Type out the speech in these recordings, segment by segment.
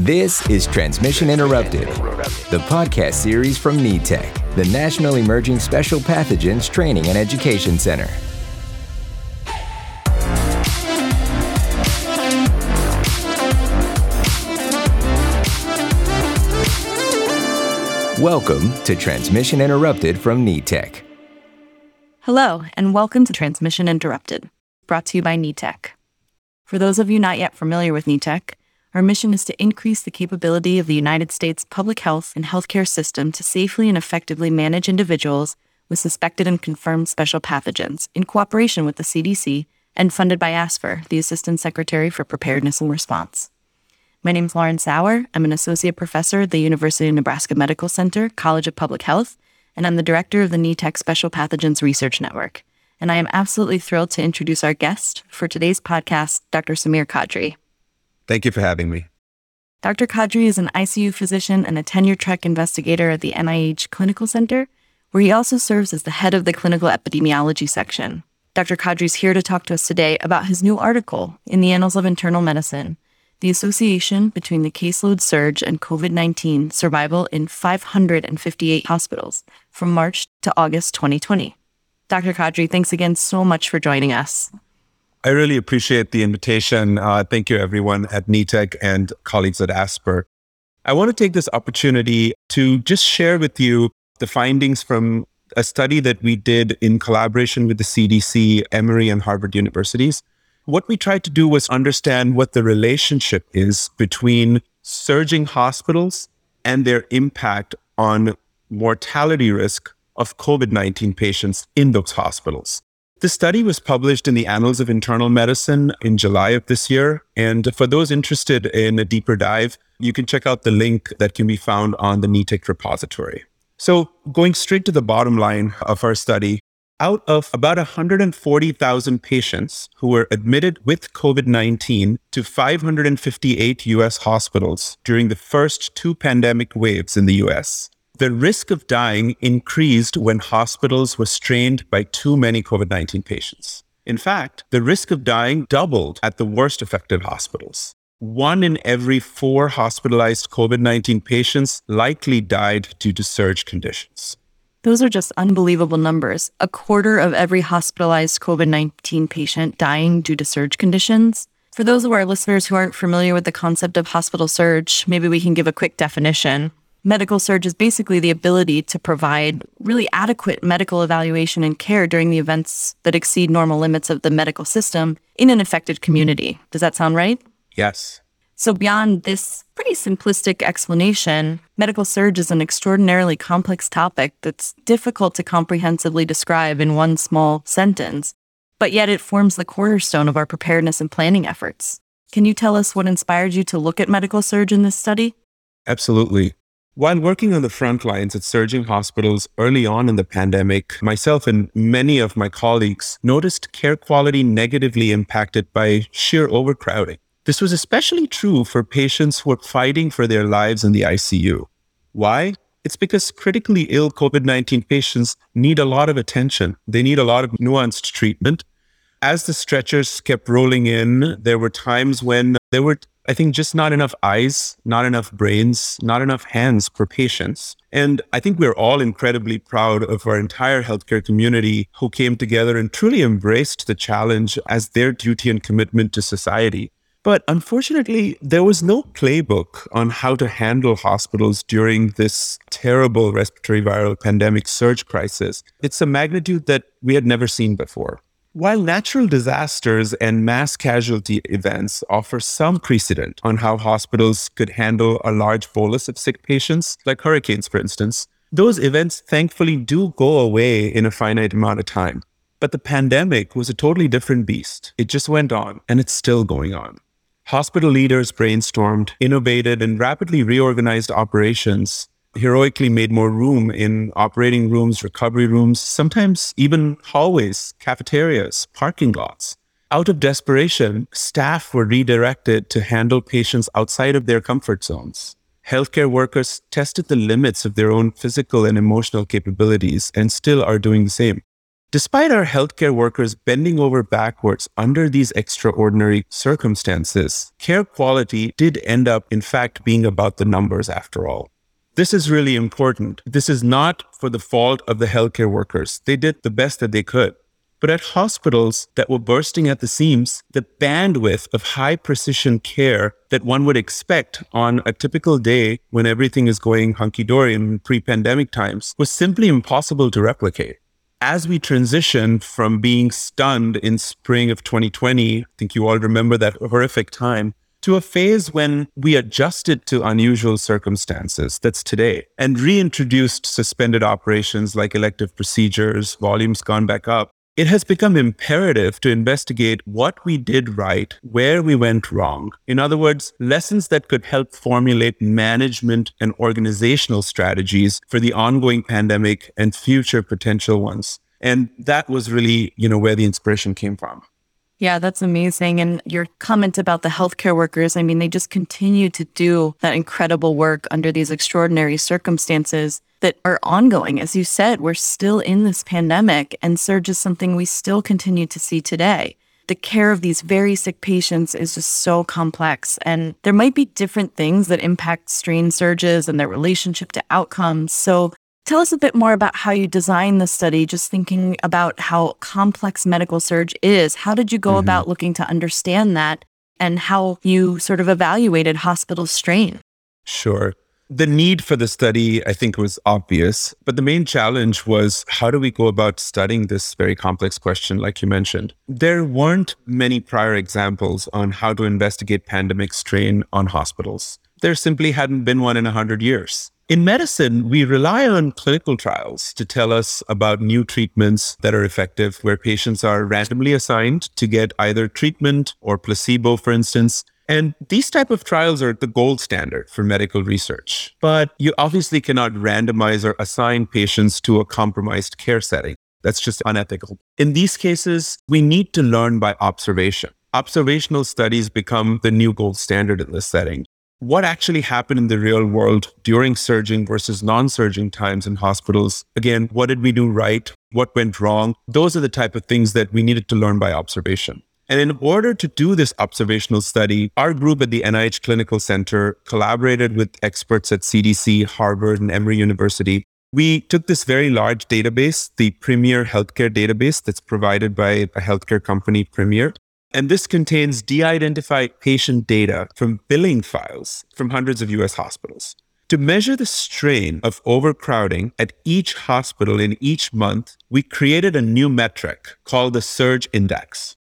This is Transmission Interrupted, the podcast series from NETEC, the National Emerging Special Pathogens Training and Education Center. Welcome to Transmission Interrupted from NETEC. Hello, and welcome to Transmission Interrupted, brought to you by NETEC. For those of you not yet familiar with NETEC, our mission is to increase the capability of the United States public health and healthcare system to safely and effectively manage individuals with suspected and confirmed special pathogens in cooperation with the CDC and funded by ASPR, the Assistant Secretary for Preparedness and Response. My name is Lauren Sauer. I'm an associate professor at the University of Nebraska Medical Center, College of Public Health, and I'm the director of the NETEC Special Pathogens Research Network. And I am absolutely thrilled to introduce our guest for today's podcast, Dr. Samir Kadri. Thank you for having me. Dr. Kadri is an ICU physician and a tenure track investigator at the NIH Clinical Center, where he also serves as the head of the clinical epidemiology section. Dr. Kadri is here to talk to us today about his new article in the Annals of Internal Medicine the association between the caseload surge and COVID 19 survival in 558 hospitals from March to August 2020. Dr. Kadri, thanks again so much for joining us. I really appreciate the invitation. Uh, thank you, everyone at NETEC and colleagues at ASPR. I want to take this opportunity to just share with you the findings from a study that we did in collaboration with the CDC, Emory, and Harvard universities what we tried to do was understand what the relationship is between surging hospitals and their impact on mortality risk of COVID 19 patients in those hospitals. The study was published in the Annals of Internal Medicine in July of this year. And for those interested in a deeper dive, you can check out the link that can be found on the NETEC repository. So, going straight to the bottom line of our study, out of about 140,000 patients who were admitted with COVID 19 to 558 US hospitals during the first two pandemic waves in the US, the risk of dying increased when hospitals were strained by too many COVID 19 patients. In fact, the risk of dying doubled at the worst affected hospitals. One in every four hospitalized COVID 19 patients likely died due to surge conditions. Those are just unbelievable numbers. A quarter of every hospitalized COVID 19 patient dying due to surge conditions. For those of our listeners who aren't familiar with the concept of hospital surge, maybe we can give a quick definition. Medical surge is basically the ability to provide really adequate medical evaluation and care during the events that exceed normal limits of the medical system in an affected community. Does that sound right? Yes. So, beyond this pretty simplistic explanation, medical surge is an extraordinarily complex topic that's difficult to comprehensively describe in one small sentence, but yet it forms the cornerstone of our preparedness and planning efforts. Can you tell us what inspired you to look at medical surge in this study? Absolutely. While working on the front lines at surging hospitals early on in the pandemic, myself and many of my colleagues noticed care quality negatively impacted by sheer overcrowding. This was especially true for patients who were fighting for their lives in the ICU. Why? It's because critically ill COVID 19 patients need a lot of attention. They need a lot of nuanced treatment. As the stretchers kept rolling in, there were times when there were, I think, just not enough eyes, not enough brains, not enough hands per patients. And I think we're all incredibly proud of our entire healthcare community who came together and truly embraced the challenge as their duty and commitment to society. But unfortunately, there was no playbook on how to handle hospitals during this terrible respiratory viral pandemic surge crisis. It's a magnitude that we had never seen before. While natural disasters and mass casualty events offer some precedent on how hospitals could handle a large bolus of sick patients, like hurricanes, for instance, those events thankfully do go away in a finite amount of time. But the pandemic was a totally different beast. It just went on, and it's still going on. Hospital leaders brainstormed, innovated, and rapidly reorganized operations, heroically made more room in operating rooms, recovery rooms, sometimes even hallways, cafeterias, parking lots. Out of desperation, staff were redirected to handle patients outside of their comfort zones. Healthcare workers tested the limits of their own physical and emotional capabilities and still are doing the same. Despite our healthcare workers bending over backwards under these extraordinary circumstances, care quality did end up, in fact, being about the numbers after all. This is really important. This is not for the fault of the healthcare workers. They did the best that they could. But at hospitals that were bursting at the seams, the bandwidth of high precision care that one would expect on a typical day when everything is going hunky dory in pre pandemic times was simply impossible to replicate. As we transitioned from being stunned in spring of 2020, I think you all remember that horrific time, to a phase when we adjusted to unusual circumstances, that's today, and reintroduced suspended operations like elective procedures, volumes gone back up, it has become imperative to investigate what we did right, where we went wrong. In other words, lessons that could help formulate management and organizational strategies for the ongoing pandemic and future potential ones. And that was really, you know, where the inspiration came from. Yeah, that's amazing. And your comment about the healthcare workers, I mean, they just continue to do that incredible work under these extraordinary circumstances that are ongoing. As you said, we're still in this pandemic, and surge is something we still continue to see today. The care of these very sick patients is just so complex, and there might be different things that impact strain surges and their relationship to outcomes. So, Tell us a bit more about how you designed the study, just thinking about how complex medical surge is. How did you go mm-hmm. about looking to understand that and how you sort of evaluated hospital strain? Sure. The need for the study, I think, was obvious. But the main challenge was how do we go about studying this very complex question, like you mentioned? There weren't many prior examples on how to investigate pandemic strain on hospitals. There simply hadn't been one in 100 years. In medicine, we rely on clinical trials to tell us about new treatments that are effective, where patients are randomly assigned to get either treatment or placebo, for instance. And these type of trials are the gold standard for medical research. But you obviously cannot randomize or assign patients to a compromised care setting. That's just unethical. In these cases, we need to learn by observation. Observational studies become the new gold standard in this setting what actually happened in the real world during surging versus non surging times in hospitals. Again, what did we do right? What went wrong? Those are the type of things that we needed to learn by observation. And in order to do this observational study, our group at the NIH Clinical Center collaborated with experts at CDC, Harvard, and Emory University. We took this very large database, the Premier Healthcare database that's provided by a healthcare company, Premier, and this contains de identified patient data from billing files from hundreds of US hospitals. To measure the strain of overcrowding at each hospital in each month, we created a new metric called the Surge Index.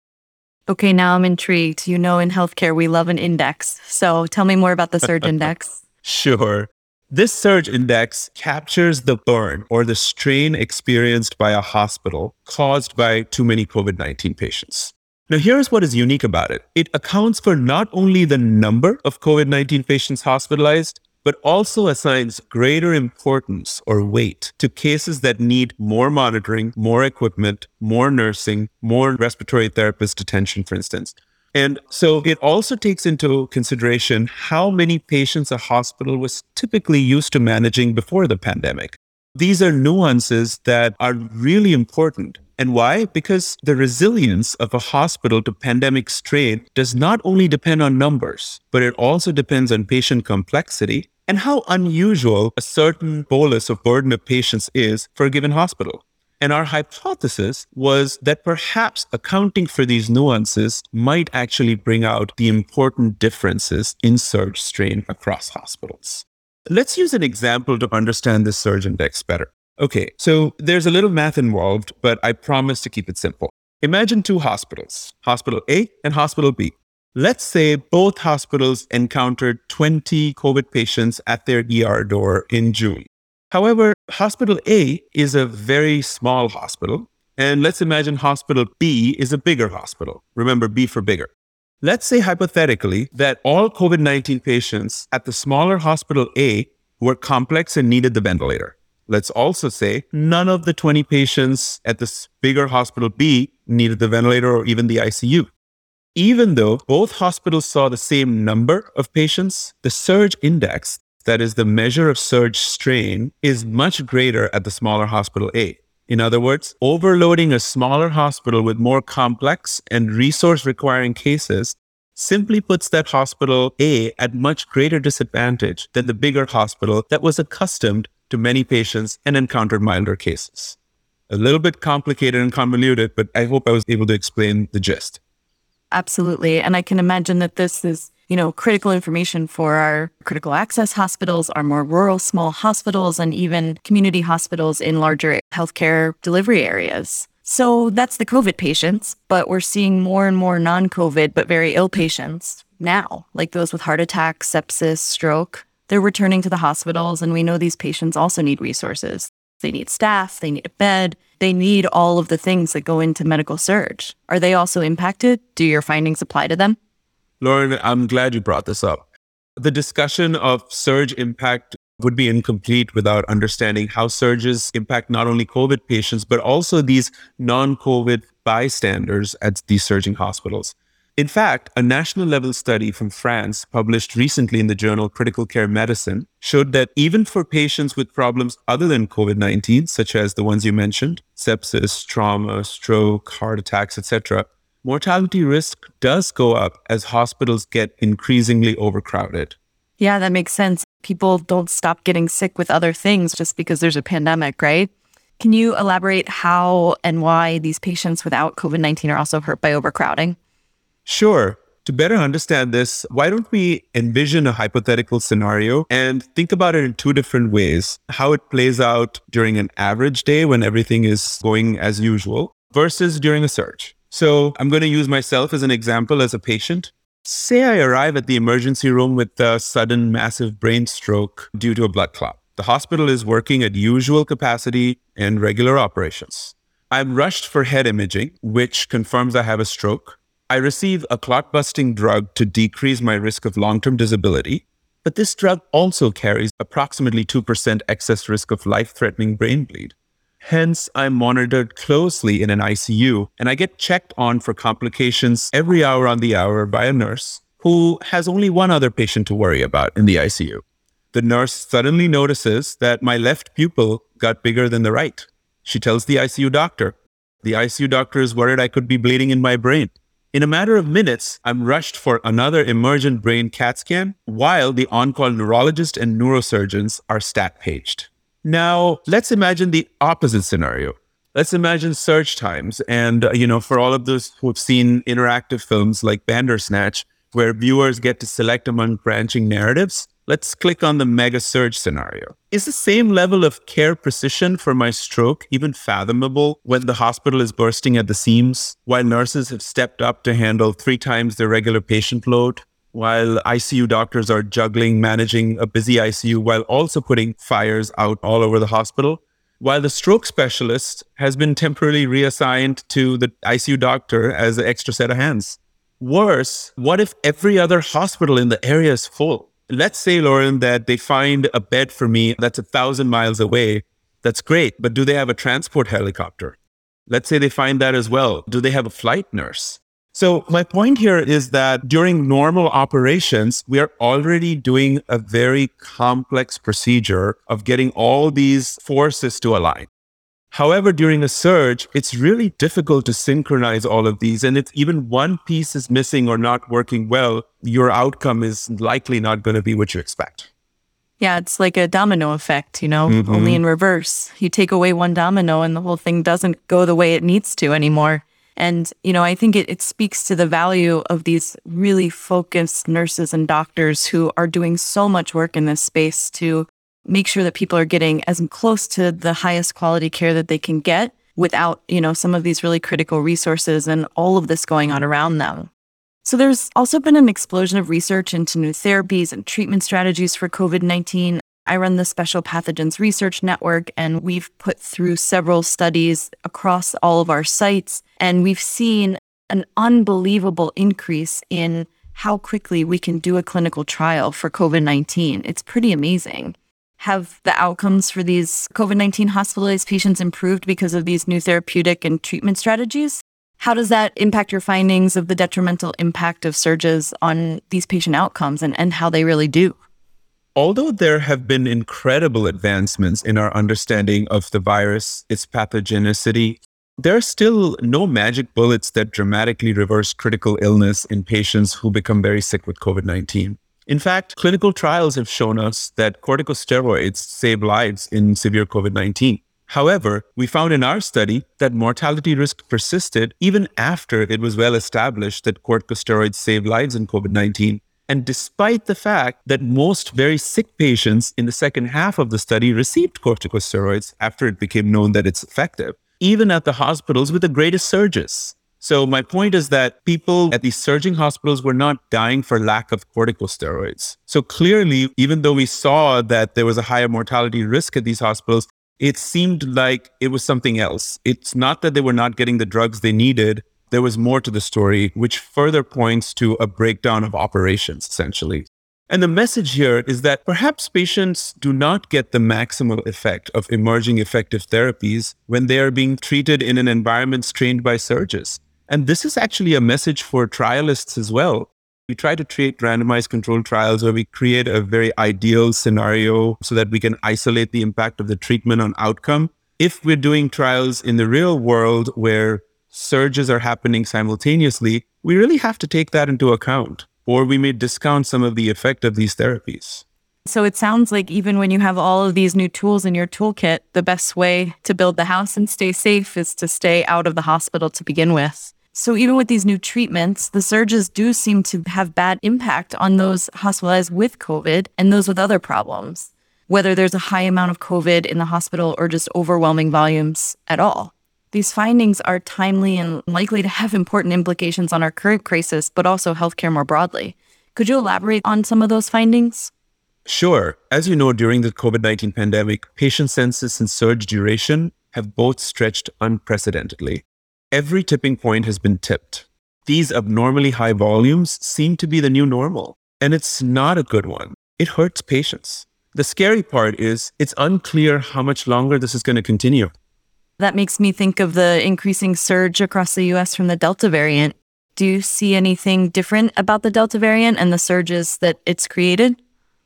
Okay, now I'm intrigued. You know, in healthcare, we love an index. So tell me more about the Surge Index. Sure. This surge index captures the burn or the strain experienced by a hospital caused by too many COVID 19 patients. Now, here's what is unique about it it accounts for not only the number of COVID 19 patients hospitalized, but also assigns greater importance or weight to cases that need more monitoring, more equipment, more nursing, more respiratory therapist attention, for instance. And so it also takes into consideration how many patients a hospital was typically used to managing before the pandemic. These are nuances that are really important and why? Because the resilience of a hospital to pandemic strain does not only depend on numbers, but it also depends on patient complexity and how unusual a certain bolus of burden of patients is for a given hospital. And our hypothesis was that perhaps accounting for these nuances might actually bring out the important differences in surge strain across hospitals. Let's use an example to understand this surge index better. Okay, so there's a little math involved, but I promise to keep it simple. Imagine two hospitals, Hospital A and Hospital B. Let's say both hospitals encountered 20 COVID patients at their ER door in June. However, Hospital A is a very small hospital, and let's imagine Hospital B is a bigger hospital. Remember, B for bigger. Let's say hypothetically that all COVID 19 patients at the smaller Hospital A were complex and needed the ventilator. Let's also say none of the 20 patients at this bigger hospital B needed the ventilator or even the ICU. Even though both hospitals saw the same number of patients, the surge index, that is the measure of surge strain, is much greater at the smaller hospital A. In other words, overloading a smaller hospital with more complex and resource requiring cases simply puts that hospital A at much greater disadvantage than the bigger hospital that was accustomed to many patients and encountered milder cases. A little bit complicated and convoluted, but I hope I was able to explain the gist. Absolutely. And I can imagine that this is, you know, critical information for our critical access hospitals, our more rural small hospitals, and even community hospitals in larger healthcare delivery areas. So that's the COVID patients, but we're seeing more and more non COVID but very ill patients now, like those with heart attacks, sepsis, stroke. They're returning to the hospitals, and we know these patients also need resources. They need staff, they need a bed, they need all of the things that go into medical surge. Are they also impacted? Do your findings apply to them? Lauren, I'm glad you brought this up. The discussion of surge impact would be incomplete without understanding how surges impact not only COVID patients, but also these non COVID bystanders at these surging hospitals. In fact, a national level study from France, published recently in the journal Critical Care Medicine, showed that even for patients with problems other than COVID 19, such as the ones you mentioned sepsis, trauma, stroke, heart attacks, etc., mortality risk does go up as hospitals get increasingly overcrowded. Yeah, that makes sense. People don't stop getting sick with other things just because there's a pandemic, right? Can you elaborate how and why these patients without COVID 19 are also hurt by overcrowding? Sure. To better understand this, why don't we envision a hypothetical scenario and think about it in two different ways how it plays out during an average day when everything is going as usual versus during a surge. So I'm going to use myself as an example as a patient. Say I arrive at the emergency room with a sudden massive brain stroke due to a blood clot. The hospital is working at usual capacity and regular operations. I'm rushed for head imaging, which confirms I have a stroke. I receive a clot busting drug to decrease my risk of long term disability, but this drug also carries approximately 2% excess risk of life threatening brain bleed. Hence, I'm monitored closely in an ICU and I get checked on for complications every hour on the hour by a nurse who has only one other patient to worry about in the ICU. The nurse suddenly notices that my left pupil got bigger than the right. She tells the ICU doctor. The ICU doctor is worried I could be bleeding in my brain. In a matter of minutes, I'm rushed for another emergent brain CAT scan while the on call neurologist and neurosurgeons are stat paged. Now, let's imagine the opposite scenario. Let's imagine surge times. And, uh, you know, for all of those who have seen interactive films like Bandersnatch, where viewers get to select among branching narratives, Let's click on the mega surge scenario. Is the same level of care precision for my stroke even fathomable when the hospital is bursting at the seams, while nurses have stepped up to handle three times their regular patient load, while ICU doctors are juggling managing a busy ICU while also putting fires out all over the hospital? While the stroke specialist has been temporarily reassigned to the ICU doctor as an extra set of hands. Worse, what if every other hospital in the area is full? Let's say, Lauren, that they find a bed for me that's a thousand miles away. That's great. But do they have a transport helicopter? Let's say they find that as well. Do they have a flight nurse? So, my point here is that during normal operations, we are already doing a very complex procedure of getting all these forces to align. However, during a surge, it's really difficult to synchronize all of these. And if even one piece is missing or not working well, your outcome is likely not going to be what you expect. Yeah, it's like a domino effect, you know, mm-hmm. only in reverse. You take away one domino and the whole thing doesn't go the way it needs to anymore. And, you know, I think it, it speaks to the value of these really focused nurses and doctors who are doing so much work in this space to make sure that people are getting as close to the highest quality care that they can get without, you know, some of these really critical resources and all of this going on around them. So there's also been an explosion of research into new therapies and treatment strategies for COVID-19. I run the Special Pathogens Research Network, and we've put through several studies across all of our sites, and we've seen an unbelievable increase in how quickly we can do a clinical trial for COVID 19. It's pretty amazing. Have the outcomes for these COVID 19 hospitalized patients improved because of these new therapeutic and treatment strategies? How does that impact your findings of the detrimental impact of surges on these patient outcomes and, and how they really do? although there have been incredible advancements in our understanding of the virus, its pathogenicity, there are still no magic bullets that dramatically reverse critical illness in patients who become very sick with COVID 19. In fact, clinical trials have shown us that corticosteroids save lives in severe COVID 19. However, we found in our study that mortality risk persisted even after it was well established that corticosteroids save lives in COVID 19. And despite the fact that most very sick patients in the second half of the study received corticosteroids after it became known that it's effective, even at the hospitals with the greatest surges. So, my point is that people at these surging hospitals were not dying for lack of corticosteroids. So, clearly, even though we saw that there was a higher mortality risk at these hospitals, it seemed like it was something else. It's not that they were not getting the drugs they needed, there was more to the story, which further points to a breakdown of operations, essentially. And the message here is that perhaps patients do not get the maximal effect of emerging effective therapies when they are being treated in an environment strained by surges. And this is actually a message for trialists as well. We try to create randomized controlled trials where we create a very ideal scenario so that we can isolate the impact of the treatment on outcome. If we're doing trials in the real world where surges are happening simultaneously, we really have to take that into account, or we may discount some of the effect of these therapies. So it sounds like even when you have all of these new tools in your toolkit, the best way to build the house and stay safe is to stay out of the hospital to begin with. So even with these new treatments, the surges do seem to have bad impact on those hospitalized with COVID and those with other problems, whether there's a high amount of COVID in the hospital or just overwhelming volumes at all. These findings are timely and likely to have important implications on our current crisis, but also healthcare more broadly. Could you elaborate on some of those findings? Sure. As you know, during the COVID 19 pandemic, patient census and surge duration have both stretched unprecedentedly. Every tipping point has been tipped. These abnormally high volumes seem to be the new normal, and it's not a good one. It hurts patients. The scary part is it's unclear how much longer this is going to continue. That makes me think of the increasing surge across the US from the Delta variant. Do you see anything different about the Delta variant and the surges that it's created?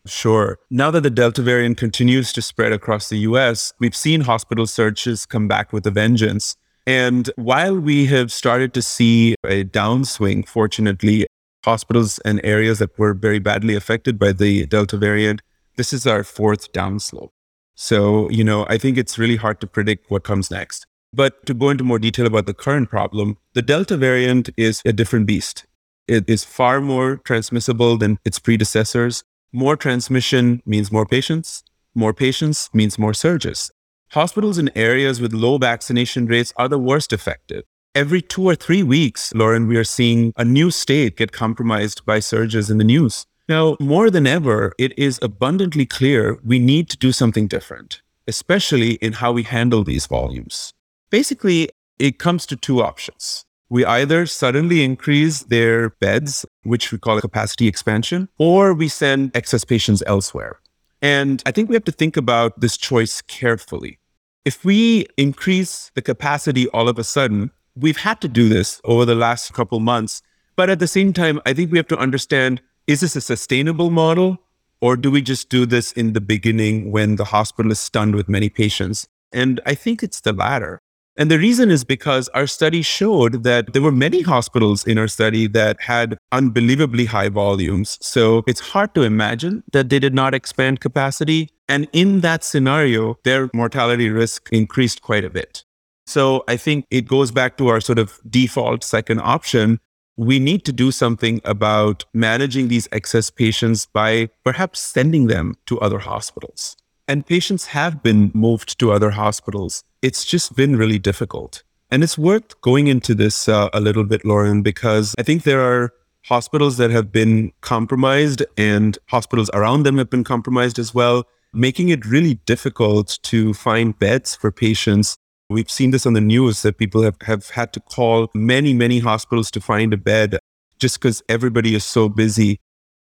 Sure. Now that the Delta variant continues to spread across the US, we've seen hospital surges come back with a vengeance. And while we have started to see a downswing, fortunately, hospitals and areas that were very badly affected by the Delta variant, this is our fourth downslope. So, you know, I think it's really hard to predict what comes next. But to go into more detail about the current problem, the Delta variant is a different beast. It is far more transmissible than its predecessors. More transmission means more patients. More patients means more surges. Hospitals in areas with low vaccination rates are the worst affected. Every two or three weeks, Lauren, we are seeing a new state get compromised by surges in the news. Now, more than ever, it is abundantly clear we need to do something different, especially in how we handle these volumes. Basically, it comes to two options. We either suddenly increase their beds, which we call capacity expansion, or we send excess patients elsewhere. And I think we have to think about this choice carefully. If we increase the capacity all of a sudden, we've had to do this over the last couple months. But at the same time, I think we have to understand is this a sustainable model? Or do we just do this in the beginning when the hospital is stunned with many patients? And I think it's the latter. And the reason is because our study showed that there were many hospitals in our study that had unbelievably high volumes. So it's hard to imagine that they did not expand capacity. And in that scenario, their mortality risk increased quite a bit. So I think it goes back to our sort of default second option, we need to do something about managing these excess patients by perhaps sending them to other hospitals. And patients have been moved to other hospitals. It's just been really difficult. And it's worth going into this uh, a little bit, Lauren, because I think there are hospitals that have been compromised and hospitals around them have been compromised as well, making it really difficult to find beds for patients We've seen this on the news that people have, have had to call many, many hospitals to find a bed just because everybody is so busy.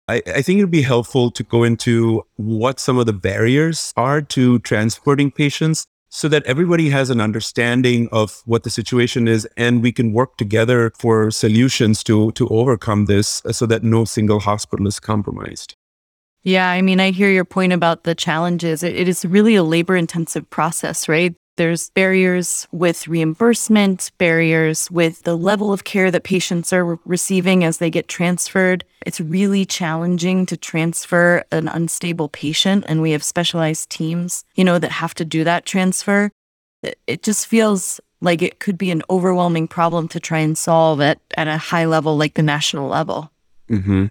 I, I think it would be helpful to go into what some of the barriers are to transporting patients so that everybody has an understanding of what the situation is and we can work together for solutions to, to overcome this uh, so that no single hospital is compromised. Yeah, I mean, I hear your point about the challenges. it, it is really a labor intensive process, right? There's barriers with reimbursement, barriers with the level of care that patients are receiving as they get transferred. It's really challenging to transfer an unstable patient, and we have specialized teams, you know, that have to do that transfer. It just feels like it could be an overwhelming problem to try and solve at, at a high level, like the national level. Mm-hmm.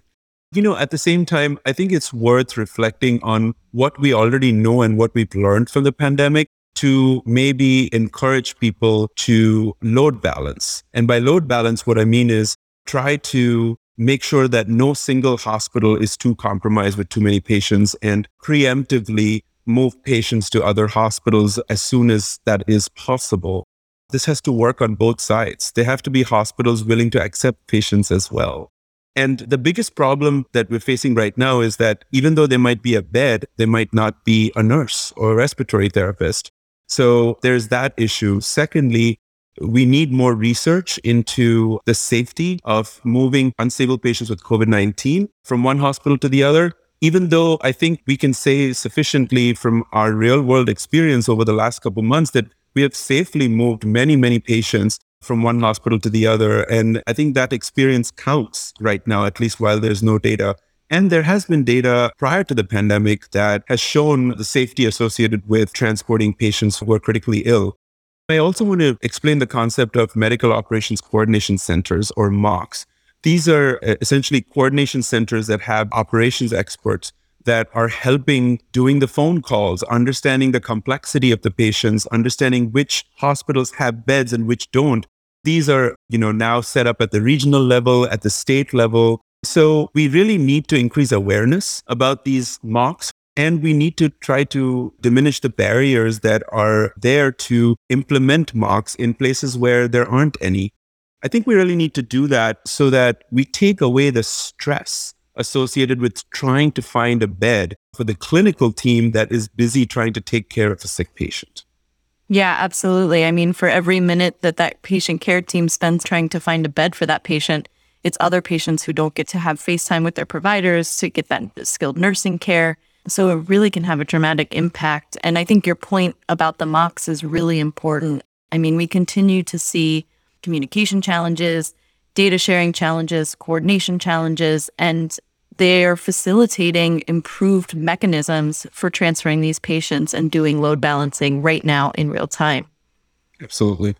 You know, at the same time, I think it's worth reflecting on what we already know and what we've learned from the pandemic to maybe encourage people to load balance. And by load balance, what I mean is try to make sure that no single hospital is too compromised with too many patients and preemptively move patients to other hospitals as soon as that is possible. This has to work on both sides. There have to be hospitals willing to accept patients as well. And the biggest problem that we're facing right now is that even though there might be a bed, there might not be a nurse or a respiratory therapist. So there's that issue. Secondly, we need more research into the safety of moving unstable patients with COVID 19 from one hospital to the other. Even though I think we can say sufficiently from our real world experience over the last couple months that we have safely moved many, many patients from one hospital to the other. And I think that experience counts right now, at least while there's no data. And there has been data prior to the pandemic that has shown the safety associated with transporting patients who are critically ill. I also want to explain the concept of medical operations coordination centers or MOCs. These are uh, essentially coordination centers that have operations experts that are helping doing the phone calls, understanding the complexity of the patients, understanding which hospitals have beds and which don't. These are, you know, now set up at the regional level, at the state level, so we really need to increase awareness about these MOCs. And we need to try to diminish the barriers that are there to implement MOCs in places where there aren't any. I think we really need to do that so that we take away the stress associated with trying to find a bed for the clinical team that is busy trying to take care of a sick patient. Yeah, absolutely. I mean, for every minute that that patient care team spends trying to find a bed for that patient, it's other patients who don't get to have FaceTime with their providers to get that skilled nursing care. So it really can have a dramatic impact. And I think your point about the MOCs is really important. I mean, we continue to see communication challenges, data sharing challenges, coordination challenges, and they are facilitating improved mechanisms for transferring these patients and doing load balancing right now in real time. Absolutely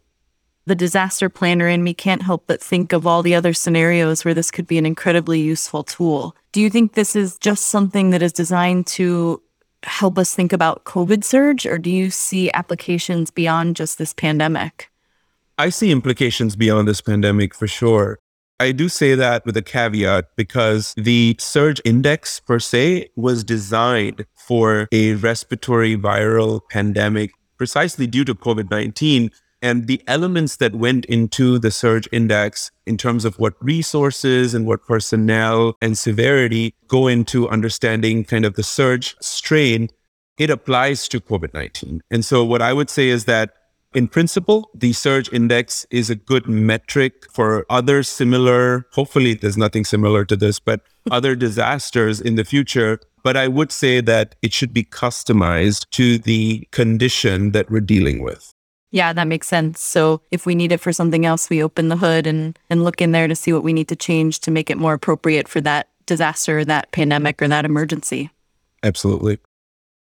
the disaster planner in me can't help but think of all the other scenarios where this could be an incredibly useful tool. Do you think this is just something that is designed to help us think about COVID surge, or do you see applications beyond just this pandemic? I see implications beyond this pandemic for sure. I do say that with a caveat because the surge index per se was designed for a respiratory viral pandemic precisely due to COVID 19 and the elements that went into the surge index in terms of what resources and what personnel and severity go into understanding kind of the surge strain, it applies to COVID 19. And so, what I would say is that in principle, the surge index is a good metric for other similar, hopefully, there's nothing similar to this, but other disasters in the future. But I would say that it should be customized to the condition that we're dealing with. Yeah, that makes sense. So if we need it for something else, we open the hood and, and look in there to see what we need to change to make it more appropriate for that disaster, that pandemic, or that emergency. Absolutely.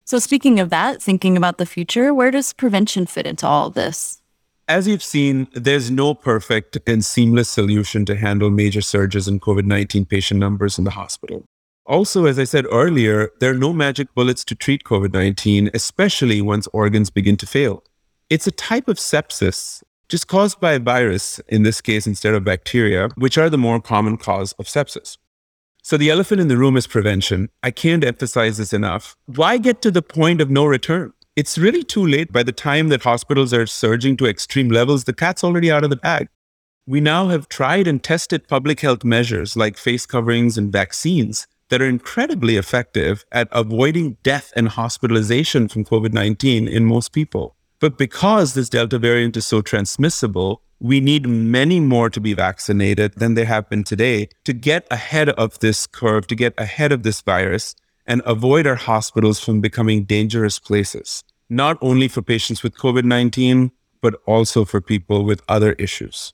So, speaking of that, thinking about the future, where does prevention fit into all of this? As you've seen, there's no perfect and seamless solution to handle major surges in COVID 19 patient numbers in the hospital. Also, as I said earlier, there are no magic bullets to treat COVID 19, especially once organs begin to fail. It's a type of sepsis just caused by a virus, in this case instead of bacteria, which are the more common cause of sepsis. So the elephant in the room is prevention. I can't emphasize this enough. Why get to the point of no return? It's really too late. By the time that hospitals are surging to extreme levels, the cat's already out of the bag. We now have tried and tested public health measures like face coverings and vaccines that are incredibly effective at avoiding death and hospitalization from COVID 19 in most people. But because this Delta variant is so transmissible, we need many more to be vaccinated than there have been today to get ahead of this curve, to get ahead of this virus. and avoid our hospitals from becoming dangerous places, not only for patients with COVID 19, but also for people with other issues.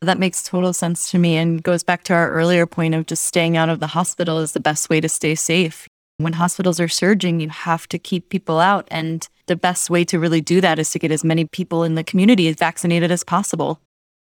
That makes total sense to me and goes back to our earlier point of just staying out of the hospital is the best way to stay safe. When hospitals are surging, you have to keep people out. And the best way to really do that is to get as many people in the community vaccinated as possible.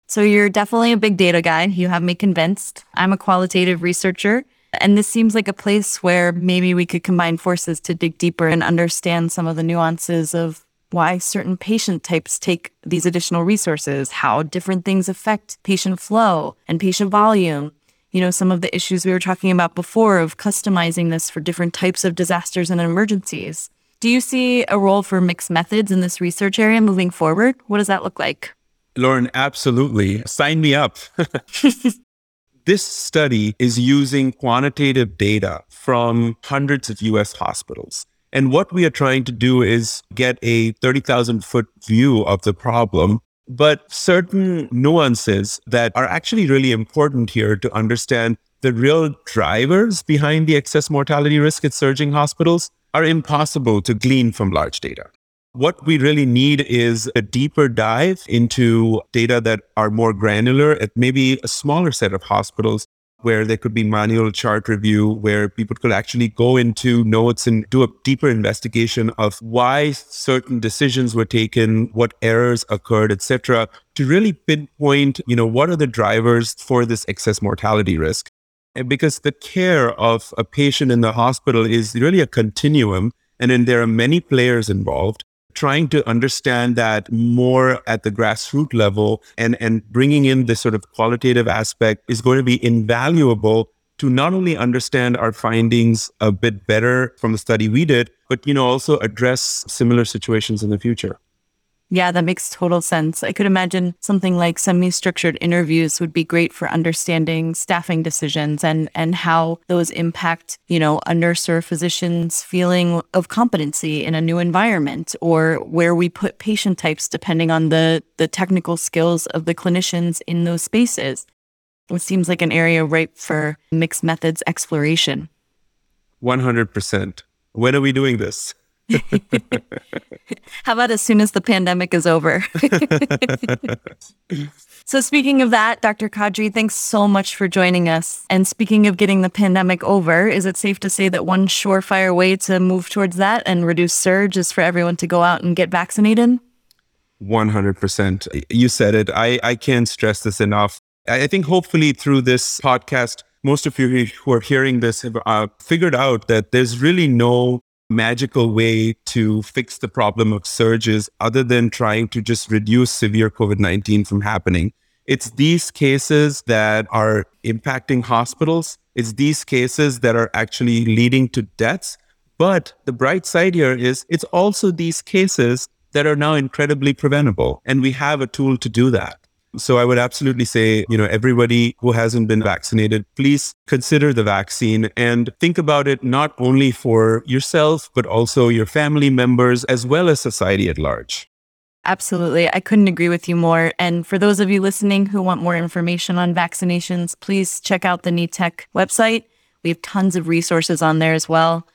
So you're definitely a big data guy. You have me convinced. I'm a qualitative researcher. And this seems like a place where maybe we could combine forces to dig deeper and understand some of the nuances of why certain patient types take these additional resources, how different things affect patient flow and patient volume. You know, some of the issues we were talking about before of customizing this for different types of disasters and emergencies. Do you see a role for mixed methods in this research area moving forward? What does that look like? Lauren, absolutely. Sign me up. this study is using quantitative data from hundreds of US hospitals. And what we are trying to do is get a 30,000 foot view of the problem, but certain nuances that are actually really important here to understand the real drivers behind the excess mortality risk at surging hospitals are impossible to glean from large data. What we really need is a deeper dive into data that are more granular at maybe a smaller set of hospitals where there could be manual chart review, where people could actually go into notes and do a deeper investigation of why certain decisions were taken, what errors occurred, etc., to really pinpoint, you know, what are the drivers for this excess mortality risk. And because the care of a patient in the hospital is really a continuum, and then there are many players involved trying to understand that more at the grassroots level and, and bringing in this sort of qualitative aspect is going to be invaluable to not only understand our findings a bit better from the study we did, but you know also address similar situations in the future. Yeah, that makes total sense. I could imagine something like semi structured interviews would be great for understanding staffing decisions and, and how those impact, you know, a nurse or a physician's feeling of competency in a new environment or where we put patient types depending on the, the technical skills of the clinicians in those spaces. It seems like an area ripe for mixed methods exploration. 100%. When are we doing this? How about as soon as the pandemic is over? so, speaking of that, Dr. Kadri, thanks so much for joining us. And speaking of getting the pandemic over, is it safe to say that one surefire way to move towards that and reduce surge is for everyone to go out and get vaccinated? 100%. You said it. I, I can't stress this enough. I think hopefully through this podcast, most of you who are hearing this have uh, figured out that there's really no magical way to fix the problem of surges other than trying to just reduce severe COVID 19 from happening. It's these cases that are impacting hospitals. It's these cases that are actually leading to deaths. But the bright side here is it's also these cases that are now incredibly preventable. And we have a tool to do that. So I would absolutely say, you know, everybody who hasn't been vaccinated, please consider the vaccine and think about it not only for yourself, but also your family members, as well as society at large. Absolutely. I couldn't agree with you more. And for those of you listening who want more information on vaccinations, please check out the NETEC website. We have tons of resources on there as well.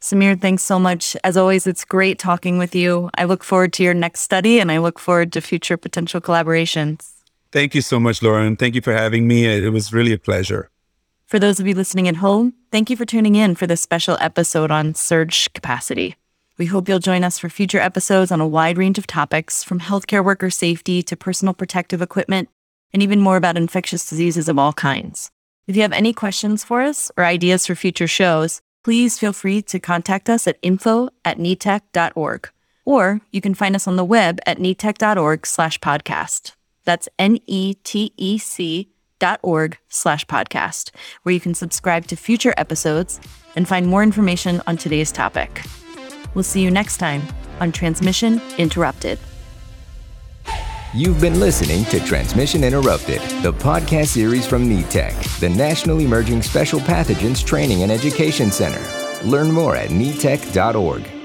Samir, thanks so much. As always, it's great talking with you. I look forward to your next study and I look forward to future potential collaborations. Thank you so much, Lauren. Thank you for having me. It was really a pleasure. For those of you listening at home, thank you for tuning in for this special episode on surge capacity. We hope you'll join us for future episodes on a wide range of topics, from healthcare worker safety to personal protective equipment, and even more about infectious diseases of all kinds. If you have any questions for us or ideas for future shows, please feel free to contact us at info at netec.org. Or you can find us on the web at netec.org slash podcast. That's N-E-T-E-C dot org slash podcast, where you can subscribe to future episodes and find more information on today's topic. We'll see you next time on Transmission Interrupted. You've been listening to Transmission Interrupted, the podcast series from NETEC, the National Emerging Special Pathogens Training and Education Center. Learn more at netec.org.